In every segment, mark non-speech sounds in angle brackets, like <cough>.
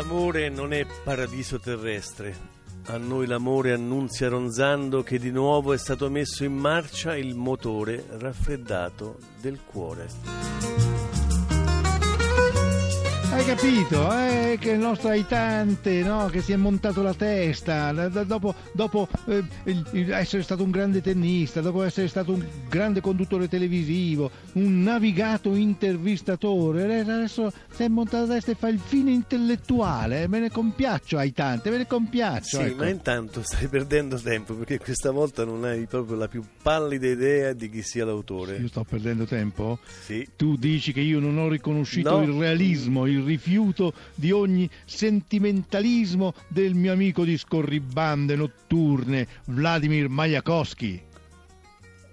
L'amore non è paradiso terrestre. A noi l'amore annunzia ronzando che di nuovo è stato messo in marcia il motore raffreddato del cuore. Capito? Eh, che il nostro aitante no? che si è montato la testa dopo, dopo eh, essere stato un grande tennista, dopo essere stato un grande conduttore televisivo, un navigato intervistatore, adesso si è montato la testa e fa il fine intellettuale. Me ne compiaccio aitante, me ne compiaccio. Sì, ecco. ma intanto stai perdendo tempo perché questa volta non hai proprio la più pallida idea di chi sia l'autore. Io sto perdendo tempo? Sì. Tu dici che io non ho riconosciuto no. il realismo, il rifiuto di ogni sentimentalismo del mio amico di scorribande notturne, Vladimir Majakowski.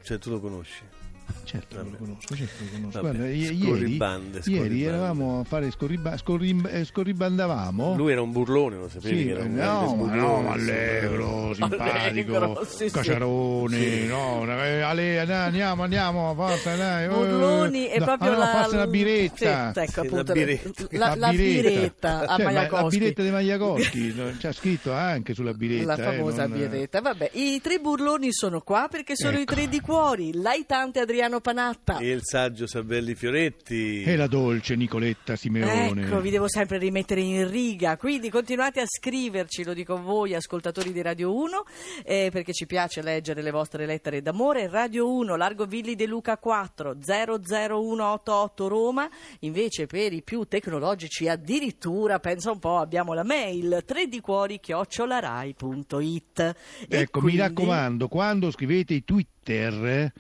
Cioè, tu lo conosci? Certo, lo conosco, certo lo conosco. Vabbè, Guarda, ieri, scorribande, scorribande. ieri eravamo a fare scorriba, scorrib, eh, scorribandavamo. Lui era un burlone, lo sapevi? Sì, che era un no, ma no, ma allegro, simpatico, Allegro, sì. Cacciaroni, Sì. no, eh, Ale, dai, andiamo, andiamo, forza, dai. eh, Burloni è proprio la... una biretta. Sì, ecco, appunto, la biretta. La, la biretta a Cioè, ma La biretta di Magliacoschi, <laughs> c'è scritto anche sulla biretta. La famosa eh, non- biretta. Vabbè, i tre burloni sono qua perché sono i Ecco. tre di cuori. L'aitante Adriano Panatta. E il saggio Sabelli Fioretti. E la dolce Nicoletta Simeone. Ecco, vi devo sempre rimettere in riga, quindi continuate a scriverci, lo dico a voi ascoltatori di Radio 1, eh, perché ci piace leggere le vostre lettere d'amore. Radio 1, Largo Villi De Luca 4, 00188 Roma, invece per i più tecnologici addirittura, pensa un po', abbiamo la mail 3 di cuori chiocciolarai.it. Ecco, quindi- mi raccomando, quando scrivete i Twitter...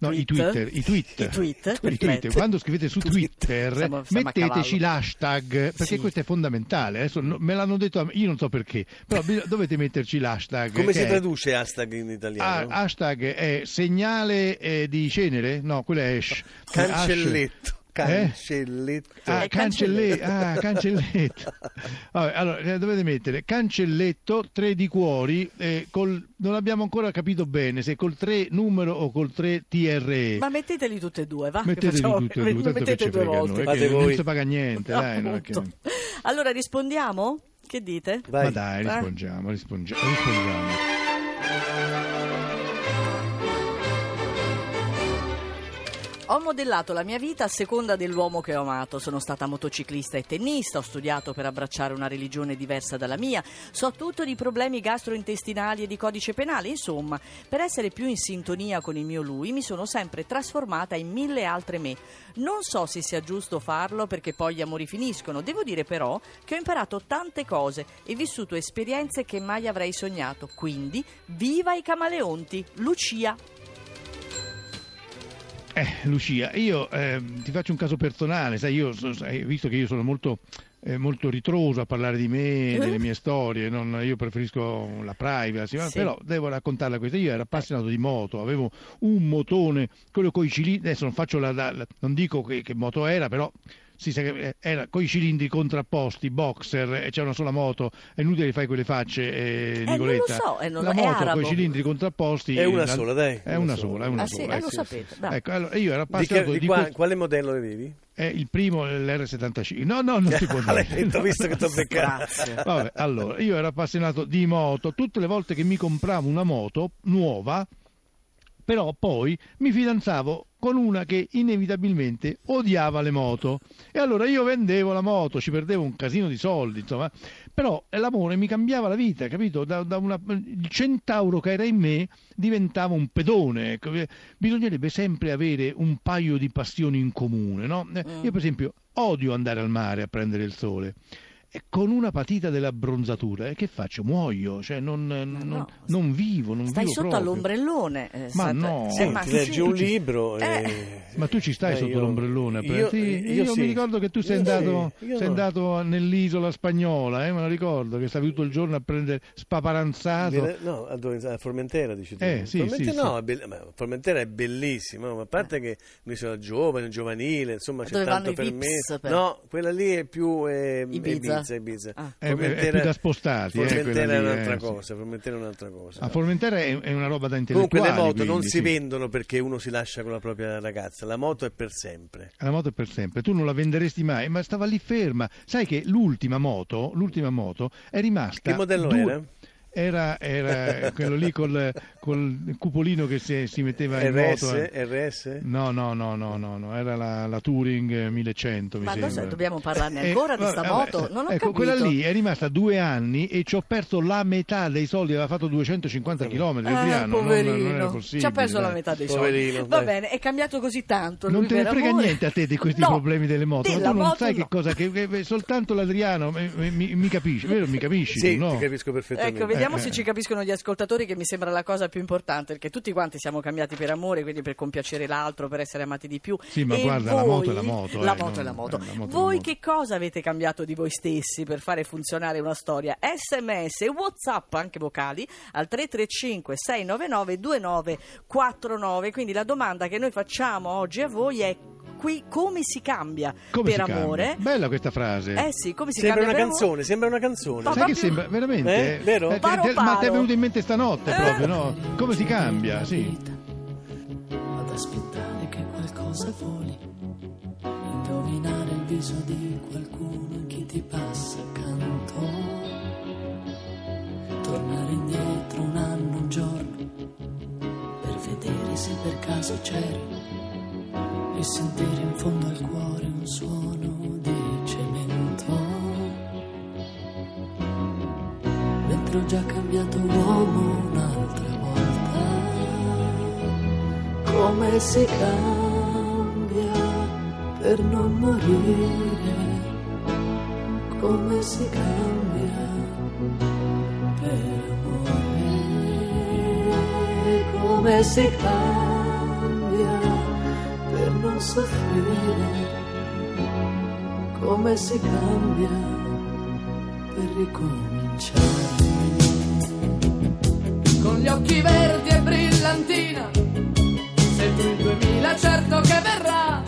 No, i tweet? Twitter, i tweet, I tweet, I tweet. Quando scrivete su Twitter, Siamo- siamo metteteci l'hashtag, perché Sì. questo è fondamentale. Adesso me l'hanno detto, a me, io non so perché, però dovete metterci l'hashtag. Come si è- traduce hashtag in Ah, italiano? hashtag è segnale eh, di cenere? No, quello è hash. Cancelletto. Eh? Cancelletto. Ah, È cancelletto. cancelletto. Ah, cancelletto. <laughs> Vabbè, allora, eh, dovete mettere cancelletto 3 di cuori. eh, col- non abbiamo ancora capito bene se col 3 numero o col 3 TRE. Ma metteteli tutte e due, va? Metteteli facciamo- tutte e due, tanto che mettete ci due noi, volte. eh, Fate che non si paga niente, <laughs> dai, non è che-. Allora rispondiamo? Che dite? Vai. Ma dai, Eh? rispondiamo, rispondiamo, rispondiamo. Ho modellato la mia vita a seconda dell'uomo che ho amato. Sono stata motociclista e tennista, ho studiato per abbracciare una religione diversa dalla mia, so tutto di problemi gastrointestinali e di codice penale. Insomma, per essere più in sintonia con il mio lui, mi sono sempre trasformata in mille altre me. Non so se sia giusto farlo perché poi gli amori finiscono. Devo dire però che ho imparato tante cose e vissuto esperienze che mai avrei sognato. Quindi, viva i camaleonti! Lucia! Eh, Lucia, io ehm, ti faccio un caso personale, sai, io, sai, visto che io sono molto, eh, molto ritroso a parlare di me, <laughs> delle mie storie, non- io preferisco la privacy, Sì. però devo raccontarla questa. Io ero appassionato di moto, avevo un motone, quello con i cilindri, adesso non faccio la, la- la- non dico che, che moto era, però eh, era con i cilindri contrapposti, boxer, e c'è una sola moto, è inutile che fai quelle facce, eh, non lo Nicoletta. so, eh, non- la è moto con i cilindri contrapposti È una la- sola, dai. È una sola, è una Ah, sì? sola. Eh, lo sapete, bravo. Ecco, allora io ero Di, che- appassionato di di, qua- questo- quale modello avevi? è il primo l'R75. No, no, non <laughs> si può dire. detto, visto che t'ho <laughs> beccato. Grazie. Vabbè, allora, io ero appassionato di moto, tutte le volte che mi compravo una moto nuova, però poi mi fidanzavo con una che inevitabilmente odiava le moto e allora io vendevo la moto, ci perdevo un casino di soldi, insomma, però l'amore mi cambiava la vita, capito? Da, da una, il centauro che era in me diventava un pedone, ecco. bisognerebbe sempre avere un paio di passioni in comune, no? Eh, Mm. Io per esempio odio andare al mare a prendere il sole. E con una patita dell'abbronzatura, e che faccio? Muoio, cioè non, non- no. non vivo, non Stai vivo sotto proprio. all'ombrellone. eh, Ma no. eh, Sì, ma sì. leggi un libro. Eh. e- Ma tu ci stai Eh, sotto io- l'ombrellone? Io, Sì, io io sì. mi ricordo che tu sei andato, sei no. andato nell'isola spagnola, eh, me lo ricordo, che stavi tutto il giorno a prendere spaparanzato. Viene- No, a, Formentera dici tu. Eh, sì, Formentera, sì, no, ma Formentera è bellissima, ma a parte che un'isola giovane, giovanile, insomma c'è Dove tanto per me. No, quella lì è più eh, Ibiza. Ibiza, Ibiza. Ah. È- è più da spostati, eh, Formentera quella è lì, un'altra eh, sì. cosa, Formentera è un'altra cosa. A Formentera è, è una roba da Comunque intellettuali. le moto non quindi, si sì. vendono perché uno si lascia con la propria ragazza, la moto è per sempre. La moto è per sempre, tu non la venderesti mai, ma stava lì ferma. Sai che l'ultima moto, l'ultima moto è rimasta. Che modello due- era? Era, era <laughs> quello lì col, col cupolino che si, si metteva in RS? moto. eh. RS? No, no, no, no, no, no, era la, la Touring eh, 1100 mi Ma sembra. cosa, dobbiamo parlarne ancora di sta vabbè, moto? Non ho ecco, capito. quella lì è rimasta due anni e ci ho perso la metà dei soldi, aveva fatto 250 km, Ah, Adriano, non, non era poverino, possibile. ci ha perso la metà dei Poverino, soldi. Va dai. bene, è cambiato così tanto. Non te ne frega amore. niente a te di questi No, problemi delle moto, ma tu non moto sai no. che cosa, che, che- soltanto l'Adriano eh, eh, mi, mi capisci, vero? Mi capisci Sì, no? ti capisco perfettamente. Ecco, vediamo Eh, se ci capiscono gli ascoltatori, che mi sembra la cosa più importante, perché tutti quanti siamo cambiati per amore, quindi per compiacere l'altro, per essere amati di più. Sì, ma E guarda, la voi- moto è la moto, La eh, moto è non- la moto. eh, la moto è la voi moto. che cosa avete cambiato di voi stessi per fare funzionare una storia? SMS WhatsApp, anche vocali, al 335 699 2949. Quindi la domanda che noi facciamo oggi a voi è qui come si cambia Come per si cambia? amore? Bella questa frase. Eh sì, come si Sembra cambia una per amore? canzone, sembra una canzone. Ma Sai che proprio- sembra veramente? Eh, vero? te- Paro te- ma ti è paro. venuto in mente stanotte Eh. proprio, no? Come si cambia? Sì. ad aspettare che qualcosa voli, indovinare il viso di qualcuno che ti passa accanto, tornare indietro un anno, un giorno, per vedere se per caso c'eri sentire in fondo al cuore un suono di cemento. Mentre ho già cambiato uomo un'altra volta. Come si cambia per non morire, come si cambia per amore, come si cambia soffrire, come si cambia per ricominciare. Con gli occhi verdi e brillantina se tu il 2000 certo che verrà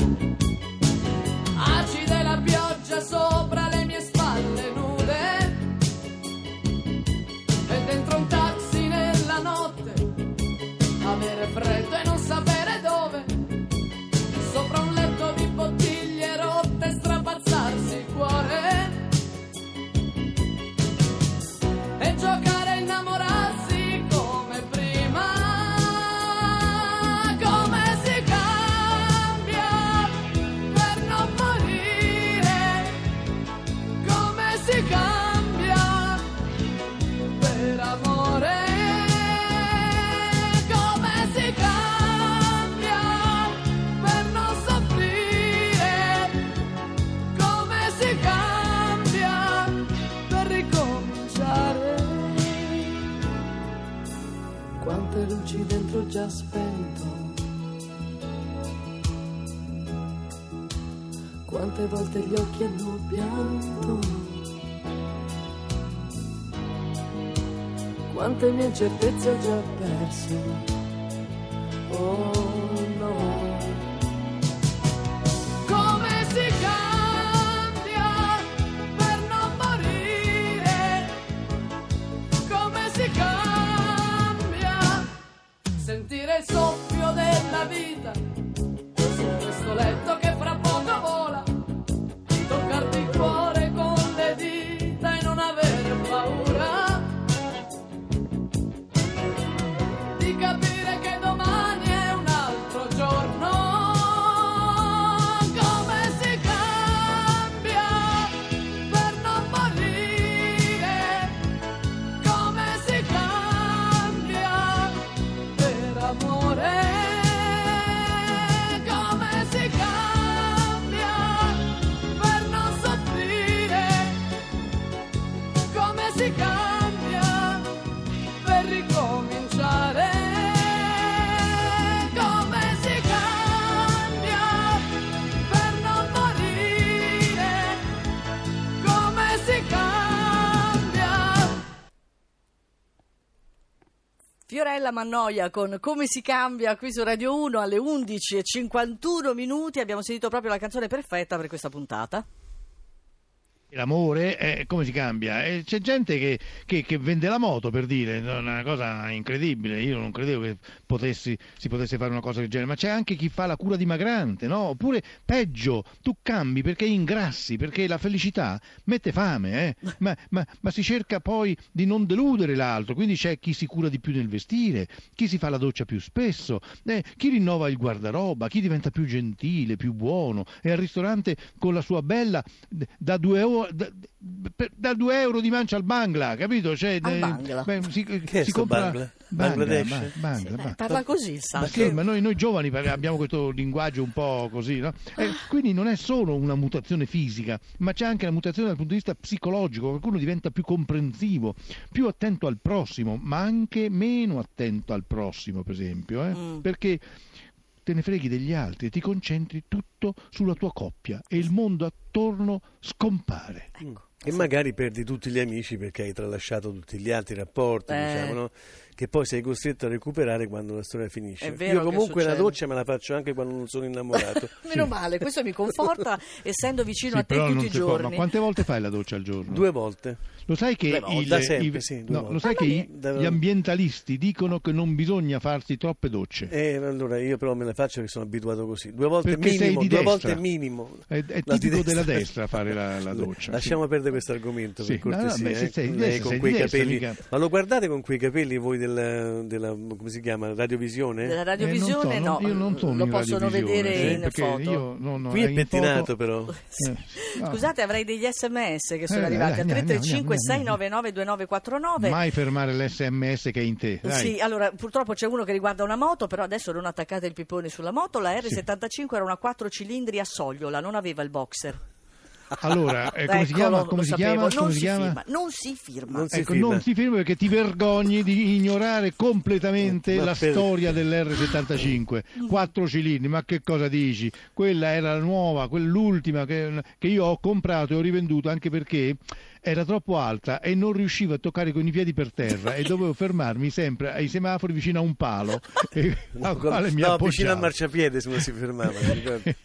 gli occhi hanno pianto? Quante mie certezze ho già perso? Oh Fiorella Mannoia con Come si cambia qui su Radio 1 alle 11 e 51 minuti. Abbiamo sentito proprio la canzone perfetta per questa puntata. L'amore, eh, come si cambia? Eh, c'è gente che, che- che vende la moto per dire, è una cosa incredibile. Io non credevo che potessi- si potesse fare una cosa del genere, ma c'è anche chi fa la cura dimagrante, no? Oppure peggio, tu cambi perché ingrassi, perché la felicità mette fame, eh? <laughs> ma, ma- ma si cerca poi di non deludere l'altro. Quindi c'è chi si cura di più nel vestire, chi si fa la doccia più spesso, eh, chi rinnova il guardaroba, chi diventa più gentile, più buono, e al ristorante con la sua bella da due Da, per- da due euro di mancia al Bangla, capito? Cioè, Al eh, Bangla? beh, si, Che si compra Bangla? Bangla, Bangladesh? ba- Bangla, Sì, beh, Bangla. parla così il Ma santo. sì, ma noi, noi giovani abbiamo questo linguaggio un po' così, no? Eh, quindi non è solo una mutazione fisica, ma c'è anche la mutazione dal punto di vista psicologico. Qualcuno diventa più comprensivo, più attento al prossimo, ma anche meno attento al prossimo, per esempio, eh? Mm. perché te ne freghi degli altri ti concentri tutto sulla tua coppia e il mondo attorno scompare. Ecco. E magari perdi tutti gli amici perché hai tralasciato tutti gli altri rapporti, Eh. diciamo, no? che poi sei costretto a recuperare quando la storia finisce. Io comunque la doccia me la faccio anche quando non sono innamorato. <laughs> Meno male, questo mi conforta <laughs> essendo vicino Sì, a te tutti i si può- ma giorni. quante volte fai la doccia al giorno? Due volte. Lo sai che, il- Da sempre, i- sì, no, lo sai che i- Da- gli ambientalisti dicono che non bisogna farsi troppe docce. E allora io però me la faccio che sono abituato così. Due volte Perché minimo, di due destra. volte minimo. È, è tipico della destra fare la, la <laughs> doccia. Lasciamo sì. perdere questo argomento Sì, per no, no, cortesia. beh, se eh. sei Lei con quei destra, capelli. mica- Ma lo guardate con quei capelli voi della, della- come si chiama? Radiovisione? Della Eh, radiovisione non so, no, io non sono lo possono vedere eh, in foto. io no, no, Qui eh, è in pettinato foto- però. Eh, no. <laughs> Scusate, avrei degli sms che sono Eh, arrivati al andiamo, 335 andiamo, andiamo. 699 2949. Mai fermare l'SMS che è in te. Dai. Sì, allora purtroppo c'è uno che riguarda una moto, però adesso non attaccate il pippone sulla moto. La R75 era una 4 cilindri a sogliola, non aveva il boxer. Allora, eh, come si Eccolo, chiama? Come si chiama? Non Come si si chiama? firma, non si firma. Non si Ecco, firma. non si ferma perché ti vergogni di ignorare completamente Ma la per- storia dell'R75. Quattro cilindri, ma che cosa dici? Quella era la nuova, quell'ultima che, che io ho comprato e ho rivenduto anche perché era troppo alta e non riuscivo a toccare con i piedi per terra e dovevo <laughs> fermarmi sempre ai semafori vicino a un palo e, <laughs> al quale mi no, vicino al appoggiavo. marciapiede se non si fermava. mi. <laughs>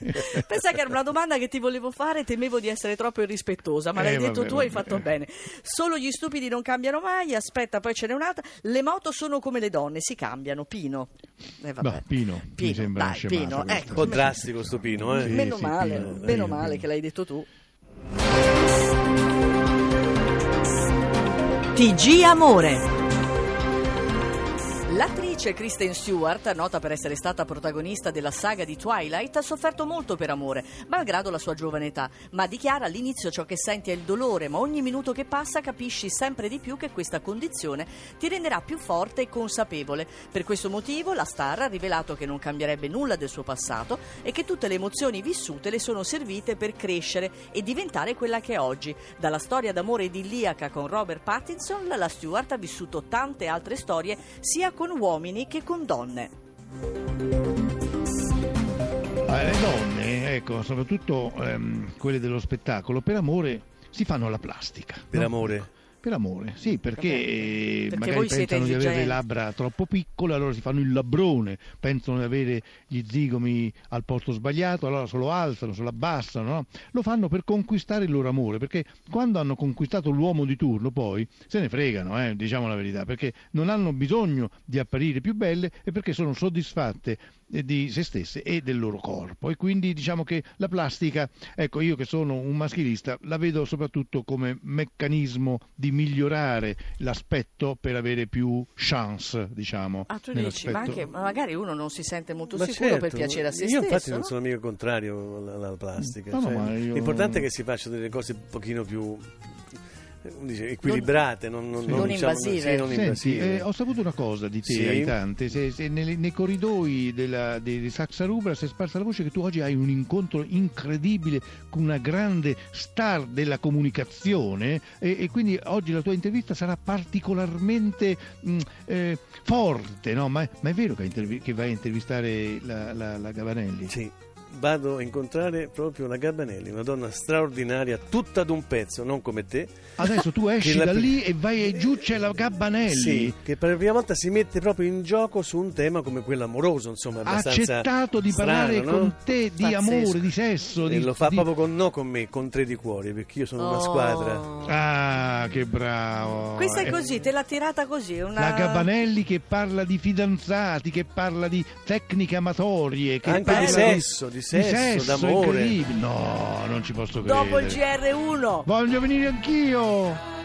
Pensa che era una domanda che ti volevo fare, temevo di essere troppo irrispettosa, ma Eh, l'hai vabbè, detto tu, hai vabbè. fatto bene. Solo gli stupidi non cambiano mai, aspetta, poi ce n'è un'altra. Le moto sono come le donne, si cambiano, Pino. Eh, vabbè. No, Pino, mi Pino, sembra dai, Pino, questo. Un po' ecco. drastico sto Pino, eh? Sì, meno sì, male, Pino, meno eh, male che l'hai detto tu. TG Amore. L'attrice Kristen Stewart, nota per essere stata protagonista della saga di Twilight, ha sofferto molto per amore, malgrado la sua giovane età, ma dichiara all'inizio ciò che senti è il dolore, ma ogni minuto che passa capisci sempre di più che questa condizione ti renderà più forte e consapevole. Per questo motivo la star ha rivelato che non cambierebbe nulla del suo passato e che tutte le emozioni vissute le sono servite per crescere e diventare quella che è oggi. Dalla storia d'amore idilliaca con Robert Pattinson, la Stewart ha vissuto tante altre storie sia con uomini che con donne. Ah, le donne, ecco, soprattutto ehm, quelle dello spettacolo, per amore si fanno la plastica. Per no? amore. Per amore, sì, perché, Vabbè, eh, perché magari voi siete pensano di avere le labbra troppo piccole, allora si fanno il labbrone, pensano di avere gli zigomi al posto sbagliato, allora se lo alzano, se lo abbassano, no? Lo fanno per conquistare il loro amore, perché quando hanno conquistato l'uomo di turno poi se ne fregano, eh, diciamo la verità, perché non hanno bisogno di apparire più belle e perché sono soddisfatte di se stesse e del loro corpo e quindi diciamo che la plastica, ecco io che sono un maschilista, la vedo soprattutto come meccanismo di migliorare l'aspetto per avere più chance, diciamo. Ah, tu dici, ma, anche, ma magari uno non si sente molto Ma sicuro per certo, piacere a se io stesso. infatti non no? sono mica contrario alla, alla plastica. No, no, cioè, ma io- L'importante è che si facciano delle cose un pochino più eh, <laughs> dice, equilibrate, non, non, Sì. Non diciamo- invasive. sì, non Senti, invasive. eh, ho saputo una cosa di te, Sì. Aitante. Se, se nei, nei corridoi della, di, di Saxa Rubra si è sparsa la voce che tu oggi hai un incontro incredibile con una grande star della comunicazione e, e quindi oggi la tua intervista sarà particolarmente mh, eh, forte, no? Ma, ma è vero che, intervi- che vai a intervistare la, la- la Gavanelli? Sì, vado a incontrare proprio la Gabanelli, una donna straordinaria, tutta d'un pezzo, non come te. Adesso tu <laughs> esci Che la- da lì e vai giù, c'è la Gabbanelli. Sì, che per la prima volta si mette proprio in gioco su un tema come quello amoroso, insomma, Ha abbastanza accettato di parlare strano, no? con te di Pazzesco. amore, di sesso. E di, lo fa di- proprio con, no con me, con tre di cuori, perché io sono una Oh. squadra. Ah, che bravo. Questa è Eh, così, te l'ha tirata così. Una... La Gabanelli che parla di fidanzati, che parla di tecniche amatorie, che Anche parla di sesso, di sesso, d'amore. incredibile. No, non ci posso credere. Dopo il GR1. Voglio venire anch'io.